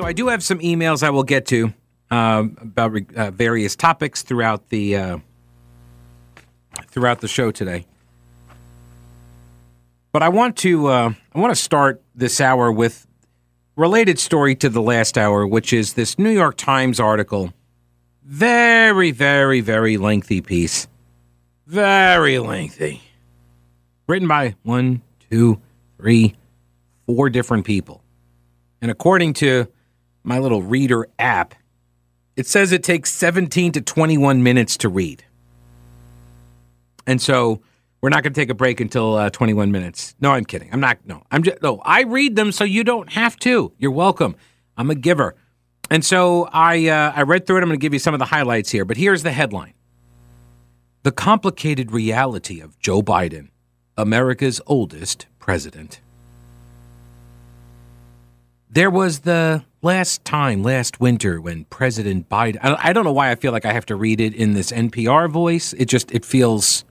So I do have some emails I will get to uh, about uh, various topics throughout the uh, throughout the show today. But I want to uh, I want to start this hour with related story to the last hour, which is this New York Times article. Very, very, very lengthy piece. Very lengthy. Written by one, two, three, four different people. And according to my little reader app, it says it takes 17 to 21 minutes to read. And so we're not going to take a break until uh, 21 minutes. No, I'm kidding. I'm not. No, I'm just. No, I read them so you don't have to. You're welcome. I'm a giver. And so I uh, I read through it. I'm going to give you some of the highlights here. But here's the headline: The complicated reality of Joe Biden, America's oldest president. There was the last time, last winter, when President Biden. I don't know why I feel like I have to read it in this NPR voice. It just it feels.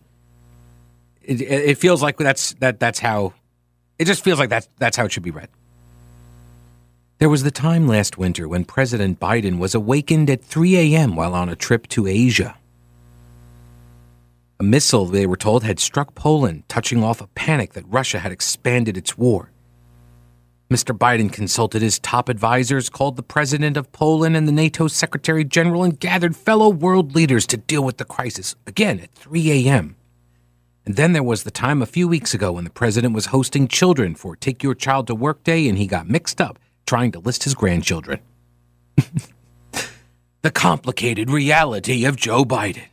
It, it feels like that's that that's how. It just feels like that's that's how it should be read. There was the time last winter when President Biden was awakened at 3 a.m. while on a trip to Asia. A missile, they were told, had struck Poland, touching off a panic that Russia had expanded its war. Mr. Biden consulted his top advisors, called the president of Poland and the NATO secretary general, and gathered fellow world leaders to deal with the crisis, again at 3 a.m. And then there was the time a few weeks ago when the president was hosting children for Take Your Child to Work Day and he got mixed up trying to list his grandchildren. the complicated reality of Joe Biden.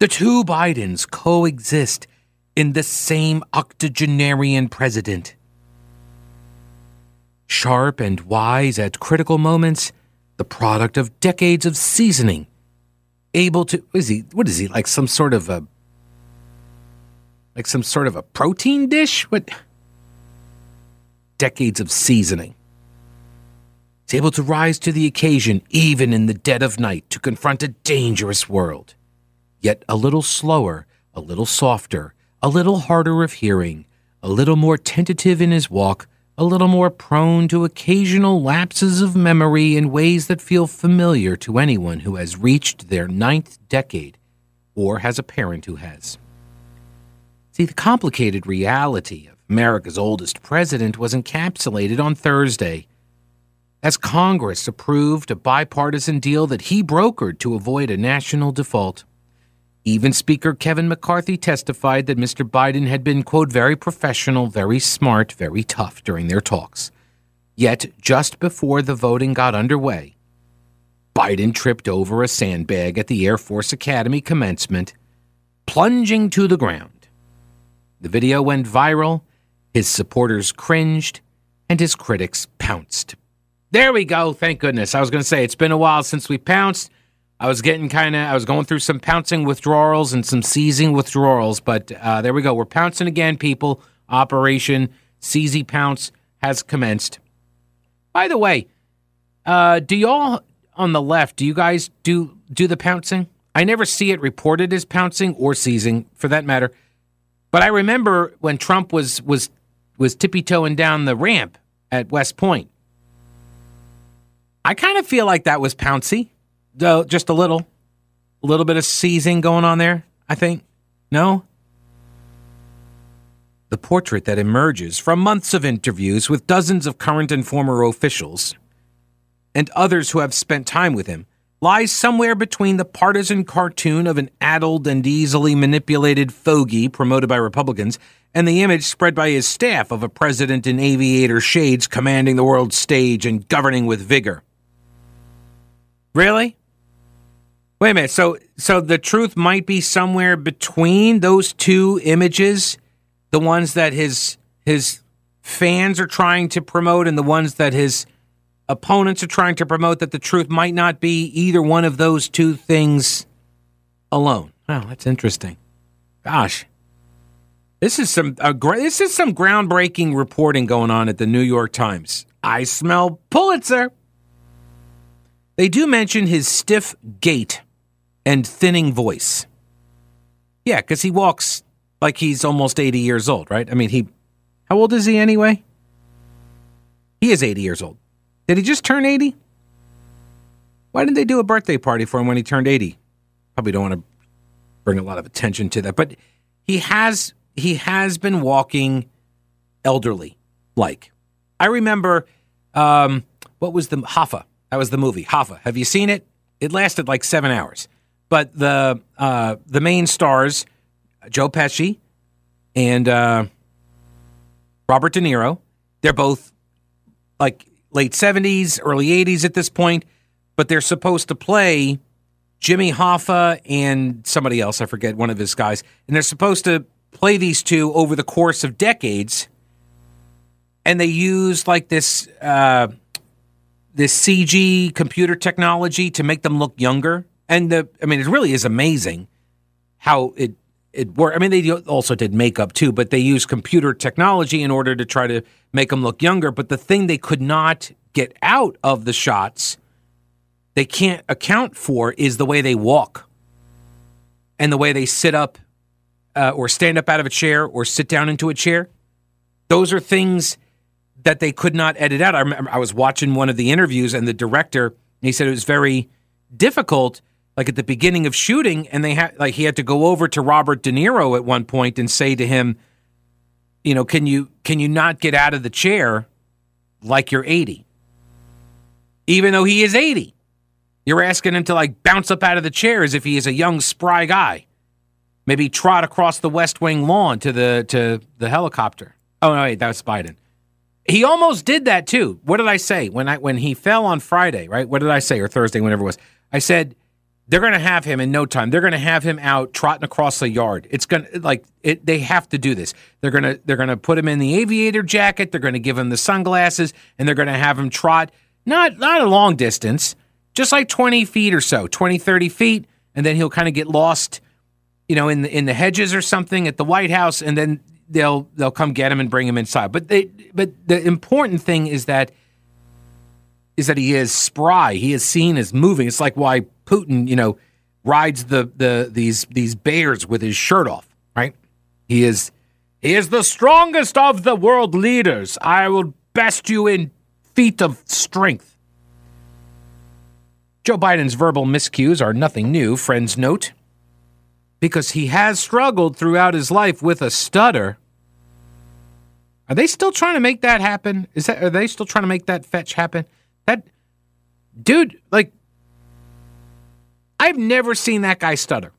The two Bidens coexist in the same octogenarian president sharp and wise at critical moments, the product of decades of seasoning. Able to is he what is he like some sort of a like some sort of a protein dish? What decades of seasoning. He's able to rise to the occasion even in the dead of night to confront a dangerous world. Yet a little slower, a little softer, a little harder of hearing, a little more tentative in his walk, a little more prone to occasional lapses of memory in ways that feel familiar to anyone who has reached their ninth decade or has a parent who has. See, the complicated reality of America's oldest president was encapsulated on Thursday as Congress approved a bipartisan deal that he brokered to avoid a national default. Even Speaker Kevin McCarthy testified that Mr. Biden had been, quote, very professional, very smart, very tough during their talks. Yet, just before the voting got underway, Biden tripped over a sandbag at the Air Force Academy commencement, plunging to the ground. The video went viral, his supporters cringed, and his critics pounced. There we go, thank goodness. I was going to say, it's been a while since we pounced. I was getting kind of, I was going through some pouncing withdrawals and some seizing withdrawals, but uh, there we go. We're pouncing again, people. Operation Seizy Pounce has commenced. By the way, uh, do y'all on the left, do you guys do do the pouncing? I never see it reported as pouncing or seizing, for that matter. But I remember when Trump was was was tippy toeing down the ramp at West Point. I kind of feel like that was pouncy. Uh, just a little, a little bit of seizing going on there. I think. No. The portrait that emerges from months of interviews with dozens of current and former officials and others who have spent time with him lies somewhere between the partisan cartoon of an addled and easily manipulated fogey promoted by Republicans and the image spread by his staff of a president in aviator shades commanding the world stage and governing with vigor. Really? Wait a minute. So so the truth might be somewhere between those two images, the ones that his his fans are trying to promote and the ones that his opponents are trying to promote that the truth might not be either one of those two things alone. Wow, that's interesting. Gosh, this is some uh, this is some groundbreaking reporting going on at the New York Times. I smell Pulitzer. They do mention his stiff gait and thinning voice. Yeah, because he walks like he's almost 80 years old, right? I mean, he. How old is he anyway? He is 80 years old. Did he just turn 80? Why didn't they do a birthday party for him when he turned 80? Probably don't want to bring a lot of attention to that, but he has he has been walking elderly like. I remember um, what was the Hoffa? That was the movie Hoffa. Have you seen it? It lasted like seven hours, but the uh, the main stars, Joe Pesci and uh, Robert De Niro, they're both like late 70s, early 80s at this point, but they're supposed to play Jimmy Hoffa and somebody else, I forget, one of his guys, and they're supposed to play these two over the course of decades. And they use like this uh, this CG computer technology to make them look younger. And the, I mean, it really is amazing how it it worked. I mean, they also did makeup too, but they used computer technology in order to try to make them look younger. But the thing they could not get out of the shots, they can't account for, is the way they walk and the way they sit up uh, or stand up out of a chair or sit down into a chair. Those are things that they could not edit out. I remember I was watching one of the interviews, and the director he said it was very difficult like at the beginning of shooting, and they had like he had to go over to Robert De Niro at one point and say to him, you know, can you can you not get out of the chair like you're 80? Even though he is 80. You're asking him to like bounce up out of the chair as if he is a young spry guy. Maybe trot across the West Wing lawn to the to the helicopter. Oh no, wait, that was Biden. He almost did that too. What did I say when I when he fell on Friday? Right? What did I say or Thursday, whenever it was? I said they're going to have him in no time. They're going to have him out trotting across the yard. It's going to like it. They have to do this. They're going to they're going to put him in the aviator jacket. They're going to give him the sunglasses, and they're going to have him trot not not a long distance, just like twenty feet or so, 20, 30 feet, and then he'll kind of get lost, you know, in the in the hedges or something at the White House, and then they'll they'll come get him and bring him inside. But they but the important thing is that is that he is spry. He is seen as moving. It's like why Putin, you know, rides the the these these bears with his shirt off, right? He is he is the strongest of the world leaders. I will best you in feat of strength. Joe Biden's verbal miscues are nothing new, friends note, because he has struggled throughout his life with a stutter. Are they still trying to make that happen? Is that are they still trying to make that fetch happen? Dude, like, I've never seen that guy stutter.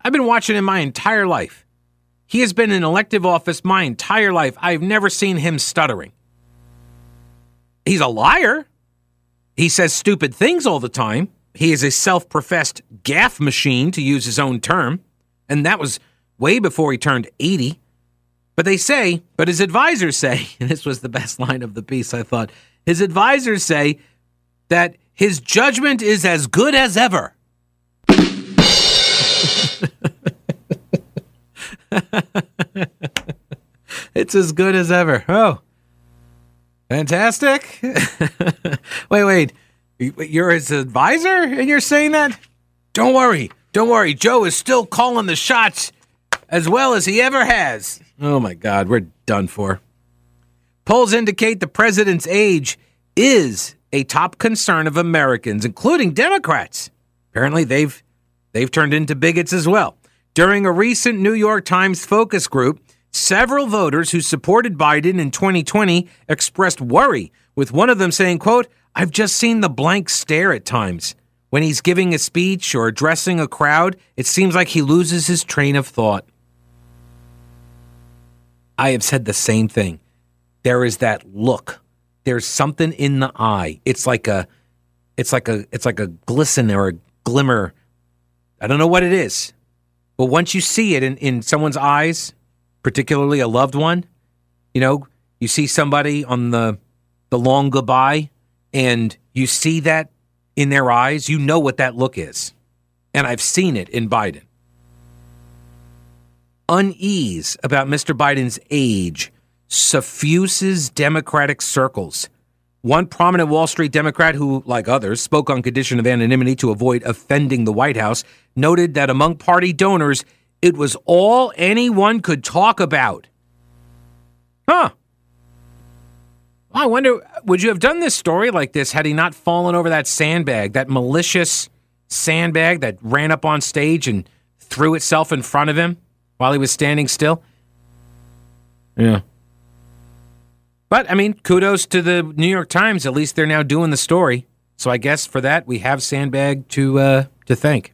I've been watching him my entire life. He has been in elective office my entire life. I've never seen him stuttering. He's a liar. He says stupid things all the time. He is a self professed gaffe machine, to use his own term. And that was way before he turned 80. But they say, but his advisors say, and this was the best line of the piece, I thought, his advisors say that his judgment is as good as ever. it's as good as ever. Oh, fantastic. wait, wait. You're his advisor and you're saying that? Don't worry. Don't worry. Joe is still calling the shots as well as he ever has. Oh my God, we're done for. Polls indicate the president's age is a top concern of Americans, including Democrats. Apparently, they've they've turned into bigots as well. During a recent New York Times focus group, several voters who supported Biden in 2020 expressed worry, with one of them saying, quote, "I've just seen the blank stare at times. When he's giving a speech or addressing a crowd, it seems like he loses his train of thought." I have said the same thing there is that look. There's something in the eye. It's like a it's like a it's like a glisten or a glimmer. I don't know what it is. But once you see it in, in someone's eyes, particularly a loved one, you know, you see somebody on the the long goodbye, and you see that in their eyes, you know what that look is. And I've seen it in Biden. Unease about Mr. Biden's age suffuses Democratic circles. One prominent Wall Street Democrat who, like others, spoke on condition of anonymity to avoid offending the White House, noted that among party donors, it was all anyone could talk about. Huh. I wonder, would you have done this story like this had he not fallen over that sandbag, that malicious sandbag that ran up on stage and threw itself in front of him while he was standing still? Yeah. But I mean, kudos to the New York Times. At least they're now doing the story. So I guess for that we have Sandbag to uh, to thank.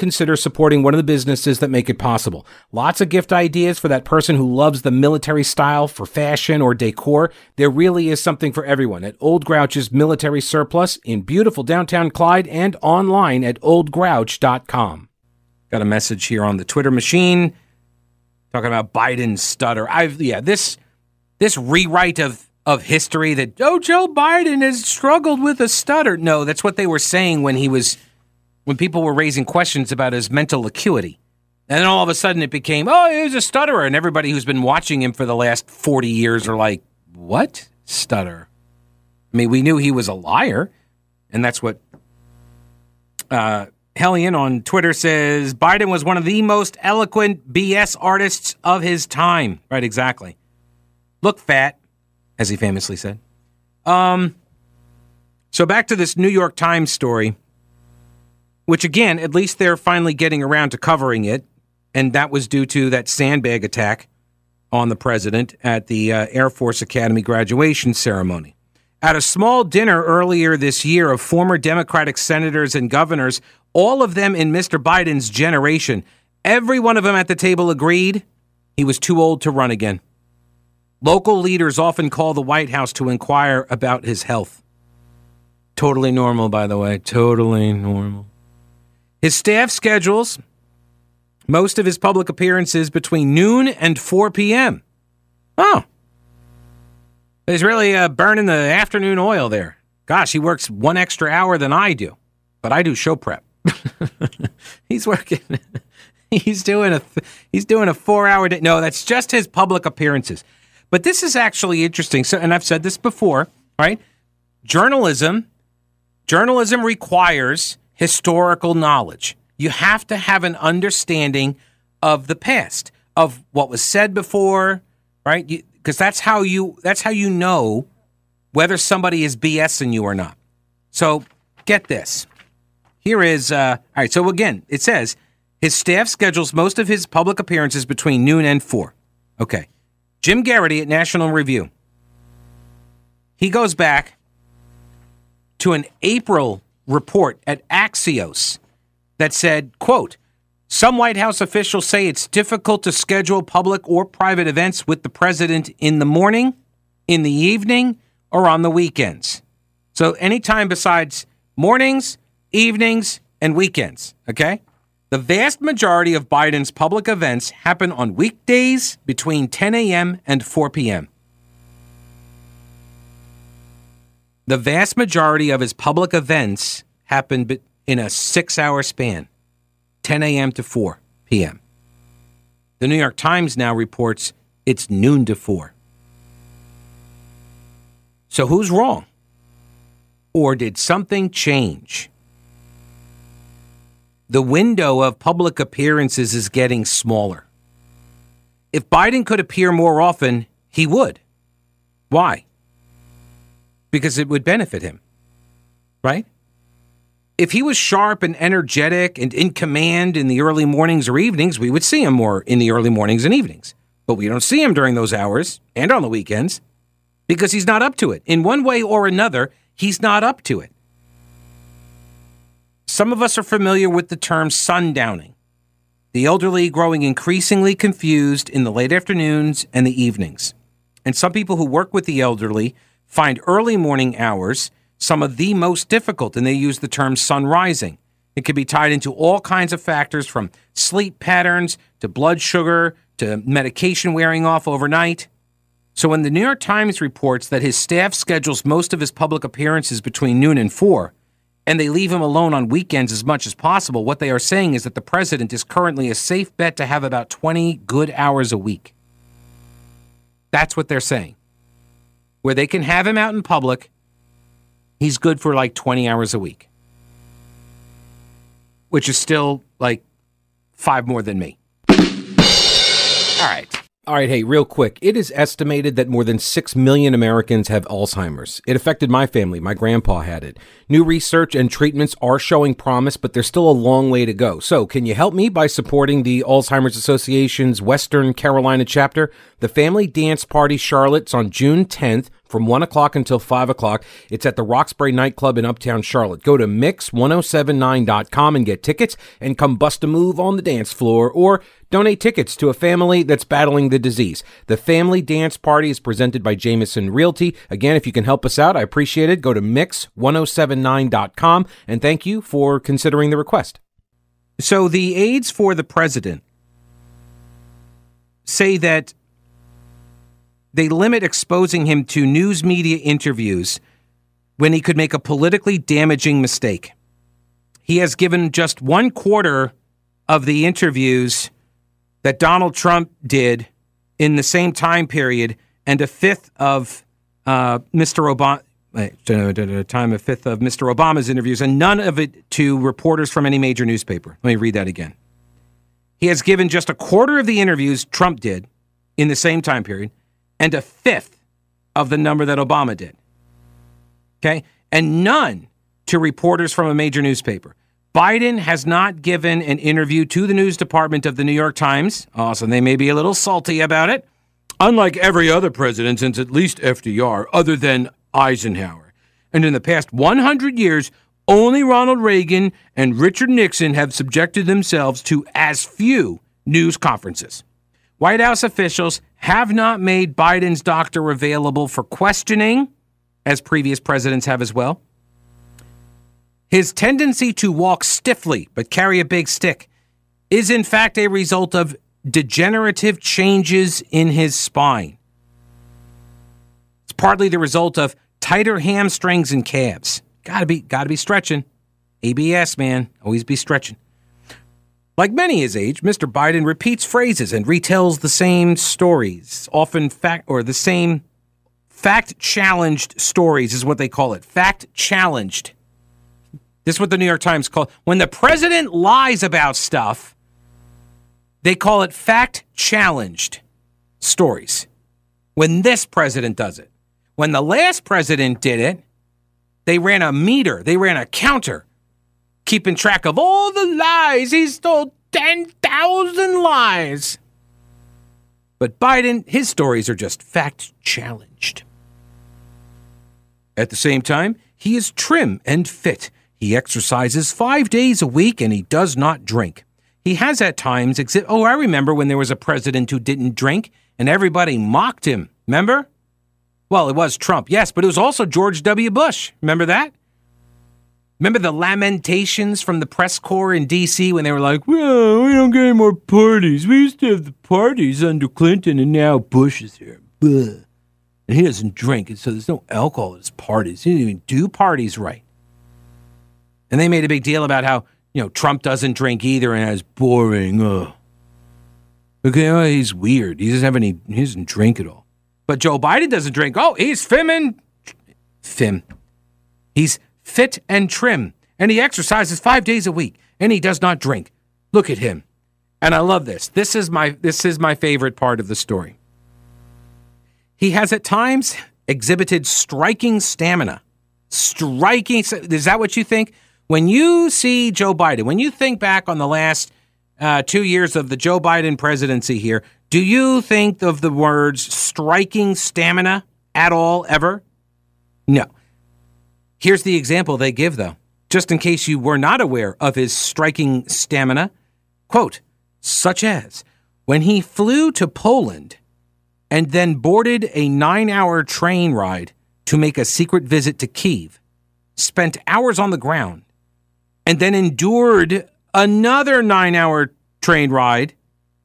consider supporting one of the businesses that make it possible. Lots of gift ideas for that person who loves the military style for fashion or decor. There really is something for everyone at Old Grouch's Military Surplus in beautiful downtown Clyde and online at oldgrouch.com. Got a message here on the Twitter machine talking about Biden's stutter. I've yeah, this this rewrite of of history that oh Joe Biden has struggled with a stutter. No, that's what they were saying when he was when people were raising questions about his mental acuity. And then all of a sudden it became, oh, he was a stutterer. And everybody who's been watching him for the last 40 years are like, what? Stutter. I mean, we knew he was a liar. And that's what uh, Hellion on Twitter says Biden was one of the most eloquent BS artists of his time. Right, exactly. Look fat, as he famously said. Um, so back to this New York Times story which again, at least they're finally getting around to covering it. And that was due to that sandbag attack on the president at the uh, Air Force Academy graduation ceremony. At a small dinner earlier this year of former Democratic senators and governors, all of them in Mr. Biden's generation, every one of them at the table agreed he was too old to run again. Local leaders often call the White House to inquire about his health. Totally normal, by the way. Totally normal. His staff schedules most of his public appearances between noon and 4 p.m. Oh. He's really uh, burning the afternoon oil there. Gosh, he works one extra hour than I do, but I do show prep. he's working. he's doing a he's doing a four hour. No, that's just his public appearances. But this is actually interesting. So, and I've said this before, right? Journalism, journalism requires historical knowledge. You have to have an understanding of the past, of what was said before, right? Because that's how you that's how you know whether somebody is BSing you or not. So get this. Here is uh, all right. So again, it says his staff schedules most of his public appearances between noon and four. Okay, Jim Geraghty at National Review. He goes back to an April report at Axios that said, quote, some White House officials say it's difficult to schedule public or private events with the president in the morning, in the evening, or on the weekends. So anytime besides mornings, evenings, and weekends, okay? The vast majority of Biden's public events happen on weekdays between 10 a.m. and 4 p.m. The vast majority of his public events happened in a six hour span 10 a.m. to 4 p.m. The New York Times now reports it's noon to 4. So who's wrong? Or did something change? The window of public appearances is getting smaller. If Biden could appear more often, he would. Why? Because it would benefit him, right? If he was sharp and energetic and in command in the early mornings or evenings, we would see him more in the early mornings and evenings. But we don't see him during those hours and on the weekends because he's not up to it. In one way or another, he's not up to it. Some of us are familiar with the term sundowning. The elderly growing increasingly confused in the late afternoons and the evenings. And some people who work with the elderly find early morning hours some of the most difficult, and they use the term sun rising. It can be tied into all kinds of factors from sleep patterns to blood sugar to medication wearing off overnight. So when the New York Times reports that his staff schedules most of his public appearances between noon and 4, and they leave him alone on weekends as much as possible, what they are saying is that the president is currently a safe bet to have about 20 good hours a week. That's what they're saying. Where they can have him out in public he's good for like 20 hours a week, which is still like five more than me. All right. All right, hey, real quick. It is estimated that more than 6 million Americans have Alzheimer's. It affected my family. My grandpa had it. New research and treatments are showing promise, but there's still a long way to go. So, can you help me by supporting the Alzheimer's Association's Western Carolina chapter? The Family Dance Party Charlotte's on June 10th from 1 o'clock until 5 o'clock. It's at the Roxbury Nightclub in Uptown Charlotte. Go to mix1079.com and get tickets and come bust a move on the dance floor or donate tickets to a family that's battling the disease. The Family Dance Party is presented by Jameson Realty. Again, if you can help us out, I appreciate it. Go to mix1079.com and thank you for considering the request. So the aides for the president say that they limit exposing him to news media interviews when he could make a politically damaging mistake. He has given just one quarter of the interviews that Donald Trump did in the same time period, and a fifth of uh, Mr. Obama. Time a fifth of Mr. Obama's interviews, and none of it to reporters from any major newspaper. Let me read that again. He has given just a quarter of the interviews Trump did in the same time period, and a fifth of the number that Obama did. Okay? And none to reporters from a major newspaper. Biden has not given an interview to the news department of the New York Times. Also, they may be a little salty about it. Unlike every other president since at least FDR, other than Eisenhower. And in the past 100 years, only Ronald Reagan and Richard Nixon have subjected themselves to as few news conferences. White House officials have not made Biden's doctor available for questioning, as previous presidents have as well. His tendency to walk stiffly but carry a big stick is, in fact, a result of degenerative changes in his spine. It's partly the result of tighter hamstrings and calves. Gotta be, gotta be stretching. ABS, man, always be stretching. Like many his age, Mr. Biden repeats phrases and retells the same stories, often fact or the same fact challenged stories is what they call it. Fact challenged. This is what the New York Times called when the president lies about stuff. They call it fact challenged stories. When this president does it, when the last president did it, they ran a meter, they ran a counter keeping track of all the lies. He's told 10,000 lies. But Biden, his stories are just fact challenged. At the same time, he is trim and fit. He exercises five days a week and he does not drink. He has at times exi- Oh, I remember when there was a president who didn't drink and everybody mocked him. Remember? Well, it was Trump, yes, but it was also George W. Bush. Remember that? Remember the lamentations from the press corps in D.C. when they were like, well, we don't get any more parties. We used to have the parties under Clinton, and now Bush is here. Blah. And he doesn't drink, and so there's no alcohol at his parties. He didn't even do parties right. And they made a big deal about how, you know, Trump doesn't drink either and is boring. Ugh. Okay, well, he's weird. He doesn't have any, he doesn't drink at all. But Joe Biden doesn't drink. Oh, he's Fimin. Fim. He's fit and trim, and he exercises five days a week, and he does not drink. Look at him. And I love this. This is my this is my favorite part of the story. He has at times exhibited striking stamina. Striking is that what you think? When you see Joe Biden, when you think back on the last uh, two years of the Joe Biden presidency here, do you think of the words striking stamina at all ever? No. Here's the example they give, though, just in case you were not aware of his striking stamina. Quote, such as when he flew to Poland and then boarded a nine hour train ride to make a secret visit to Kiev, spent hours on the ground, and then endured another nine hour train ride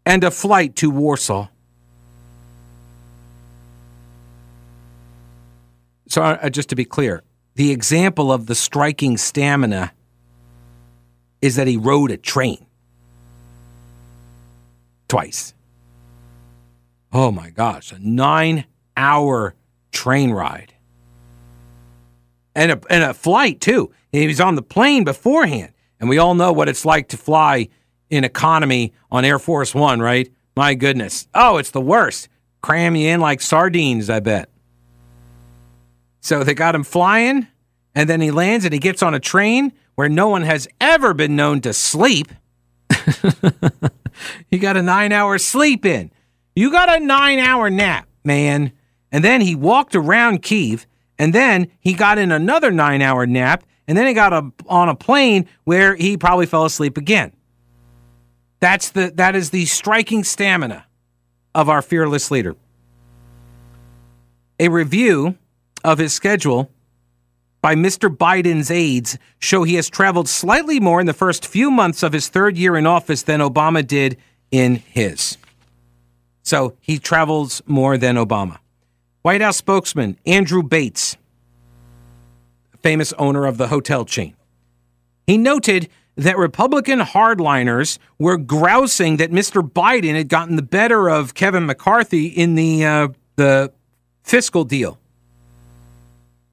and a flight to Warsaw. So, uh, just to be clear, the example of the striking stamina is that he rode a train twice. Oh my gosh, a nine hour train ride. And a, and a flight, too. He was on the plane beforehand. And we all know what it's like to fly in economy on Air Force One, right? My goodness. Oh, it's the worst. Cram you in like sardines, I bet. So they got him flying, and then he lands and he gets on a train where no one has ever been known to sleep. he got a nine hour sleep in. You got a nine hour nap, man. And then he walked around Kiev, and then he got in another nine hour nap, and then he got a, on a plane where he probably fell asleep again. That's the that is the striking stamina of our fearless leader. A review of his schedule by Mr. Biden's aides show he has traveled slightly more in the first few months of his third year in office than Obama did in his. So he travels more than Obama. White House spokesman Andrew Bates, famous owner of the hotel chain, he noted that Republican hardliners were grousing that Mr. Biden had gotten the better of Kevin McCarthy in the uh, the fiscal deal.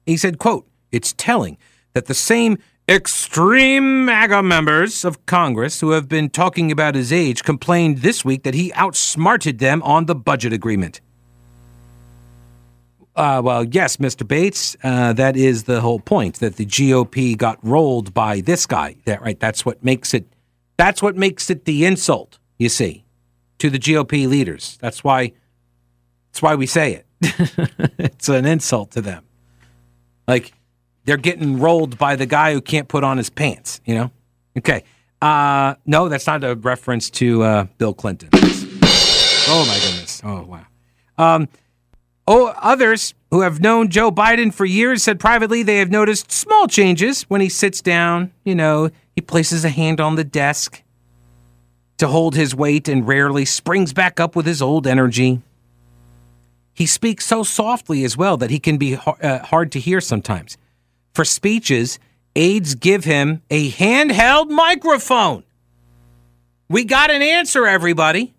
He said, quote, it's telling that the same extreme MAGA members of Congress who have been talking about his age complained this week that he outsmarted them on the budget agreement. Uh, well, yes, Mr. Bates, uh, that is the whole point that the GOP got rolled by this guy. That right? That's what makes it. That's what makes it the insult. You see, to the GOP leaders. That's why. That's why we say it. it's an insult to them. Like they're getting rolled by the guy who can't put on his pants, you know? Okay. Uh, no, that's not a reference to uh, Bill Clinton. oh, my goodness. Oh, wow. Um, oh, others who have known Joe Biden for years said privately they have noticed small changes when he sits down. You know, he places a hand on the desk to hold his weight and rarely springs back up with his old energy. He speaks so softly as well that he can be uh, hard to hear sometimes. For speeches, aides give him a handheld microphone. We got an answer, everybody.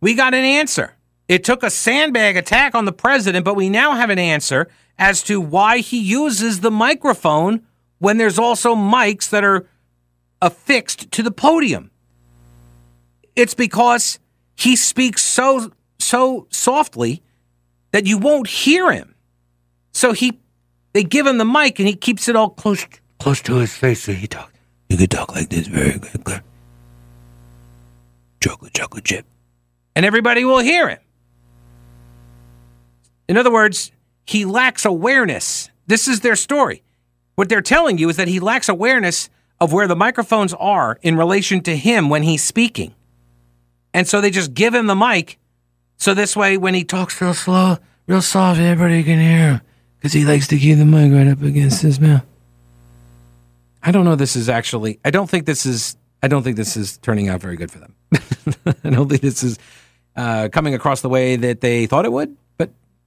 We got an answer. It took a sandbag attack on the president, but we now have an answer as to why he uses the microphone when there's also mics that are affixed to the podium. It's because he speaks so so softly that you won't hear him. So he, they give him the mic and he keeps it all close, close to his face. So he talks. You could talk like this, very good. Chocolate, chocolate chip, and everybody will hear him. In other words, he lacks awareness. This is their story. What they're telling you is that he lacks awareness of where the microphones are in relation to him when he's speaking. And so they just give him the mic so this way, when he talks real slow, real soft, everybody can hear him because he likes to keep the mic right up against his mouth. I don't know. This is actually. I don't think this is. I don't think this is turning out very good for them. I don't think this is uh, coming across the way that they thought it would.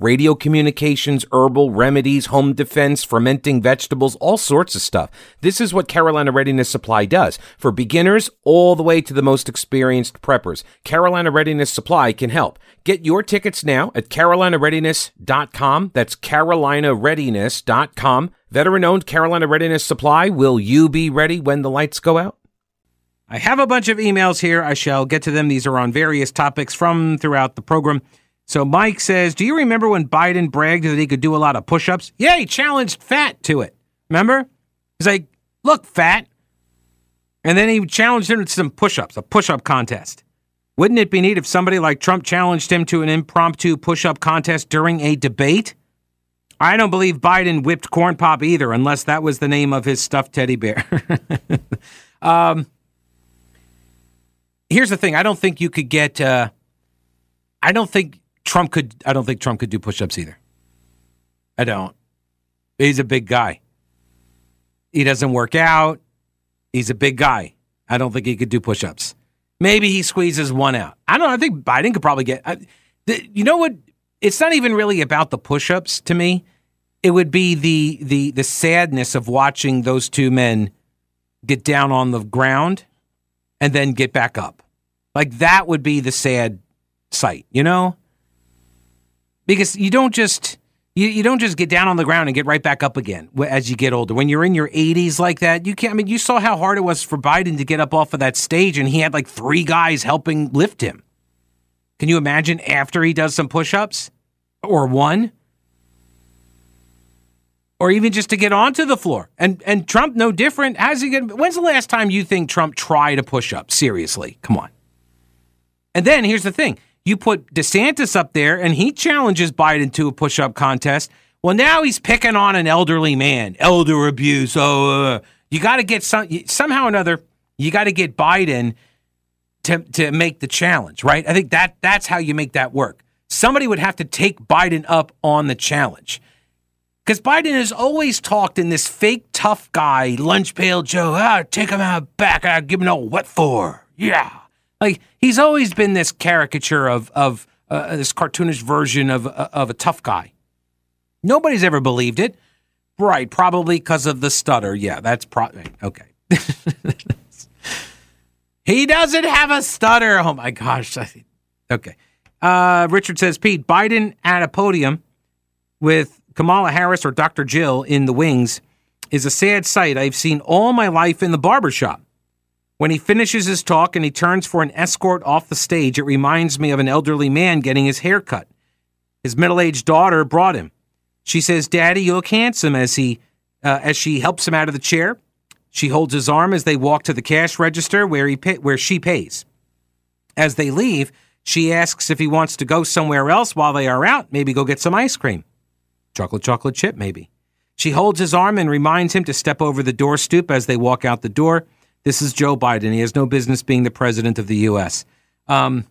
radio communications, herbal remedies, home defense, fermenting vegetables, all sorts of stuff. This is what Carolina Readiness Supply does for beginners all the way to the most experienced preppers. Carolina Readiness Supply can help. Get your tickets now at carolinareadiness.com. That's carolinareadiness.com. Veteran owned Carolina Readiness Supply. Will you be ready when the lights go out? I have a bunch of emails here. I shall get to them. These are on various topics from throughout the program. So Mike says, Do you remember when Biden bragged that he could do a lot of push ups? Yeah, he challenged Fat to it. Remember? He's like, Look, Fat. And then he challenged him to some push ups, a push up contest. Wouldn't it be neat if somebody like Trump challenged him to an impromptu push up contest during a debate? I don't believe Biden whipped corn pop either, unless that was the name of his stuffed teddy bear. um, here's the thing: I don't think you could get. Uh, I don't think Trump could. I don't think Trump could do push-ups either. I don't. He's a big guy. He doesn't work out. He's a big guy. I don't think he could do push-ups. Maybe he squeezes one out. I don't know. I think Biden could probably get. I, the, you know what? It's not even really about the push-ups to me it would be the the the sadness of watching those two men get down on the ground and then get back up. Like that would be the sad sight, you know? Because you don't just you, you don't just get down on the ground and get right back up again as you get older. When you're in your 80s like that, you can't. I mean, you saw how hard it was for Biden to get up off of that stage, and he had like three guys helping lift him. Can you imagine after he does some push ups or one? or even just to get onto the floor. And and Trump no different. How's he get when's the last time you think Trump tried a push up? Seriously. Come on. And then here's the thing. You put DeSantis up there and he challenges Biden to a push up contest. Well, now he's picking on an elderly man. Elder abuse. Oh, uh, you got to get some somehow or another. You got to get Biden to to make the challenge, right? I think that that's how you make that work. Somebody would have to take Biden up on the challenge. Because Biden has always talked in this fake tough guy, lunch pail Joe, ah, take him out back, ah, give him no what for? Yeah. Like he's always been this caricature of of uh, this cartoonish version of uh, of a tough guy. Nobody's ever believed it. Right, probably because of the stutter. Yeah, that's probably okay. he doesn't have a stutter. Oh my gosh. Okay. Uh, Richard says, Pete, Biden at a podium with Kamala Harris or Dr. Jill in the wings is a sad sight I've seen all my life in the barbershop. When he finishes his talk and he turns for an escort off the stage, it reminds me of an elderly man getting his hair cut. His middle-aged daughter brought him. She says, "Daddy, you look handsome." As he, uh, as she helps him out of the chair, she holds his arm as they walk to the cash register where he pay, where she pays. As they leave, she asks if he wants to go somewhere else while they are out, maybe go get some ice cream. Chocolate chocolate chip, maybe. She holds his arm and reminds him to step over the door stoop as they walk out the door. This is Joe Biden. He has no business being the president of the U.S. Um,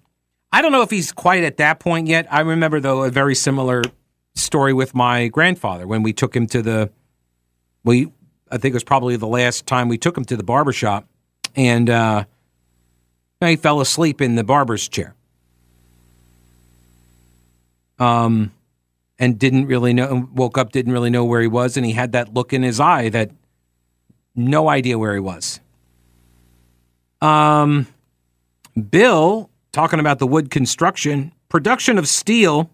I don't know if he's quite at that point yet. I remember, though, a very similar story with my grandfather when we took him to the, we, I think it was probably the last time we took him to the barber shop, and uh, he fell asleep in the barber's chair. Um, and didn't really know, woke up, didn't really know where he was. And he had that look in his eye that no idea where he was. Um, Bill, talking about the wood construction, production of steel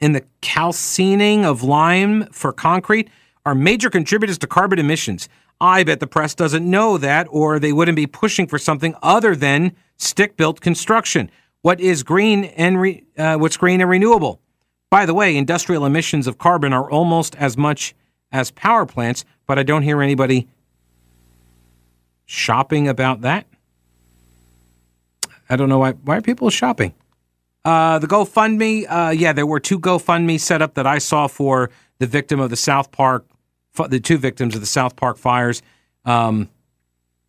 and the calcining of lime for concrete are major contributors to carbon emissions. I bet the press doesn't know that, or they wouldn't be pushing for something other than stick built construction. What is green and re, uh, what's green and renewable? By the way, industrial emissions of carbon are almost as much as power plants, but I don't hear anybody shopping about that. I don't know why. Why are people shopping? Uh, the GoFundMe, uh, yeah, there were two GoFundMe set up that I saw for the victim of the South Park, the two victims of the South Park fires. Um,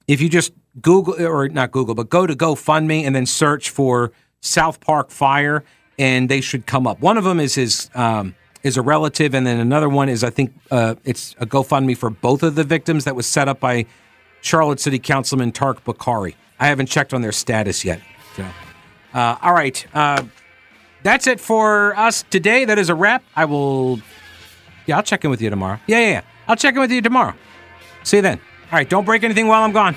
if you just Google or not Google, but go to GoFundMe and then search for South Park fire, and they should come up. One of them is his um, is a relative, and then another one is I think uh, it's a GoFundMe for both of the victims that was set up by Charlotte City Councilman Tariq Bokhari. I haven't checked on their status yet. So, uh, all right, uh, that's it for us today. That is a wrap. I will. Yeah, I'll check in with you tomorrow. Yeah, yeah, yeah. I'll check in with you tomorrow. See you then. All right, don't break anything while I'm gone.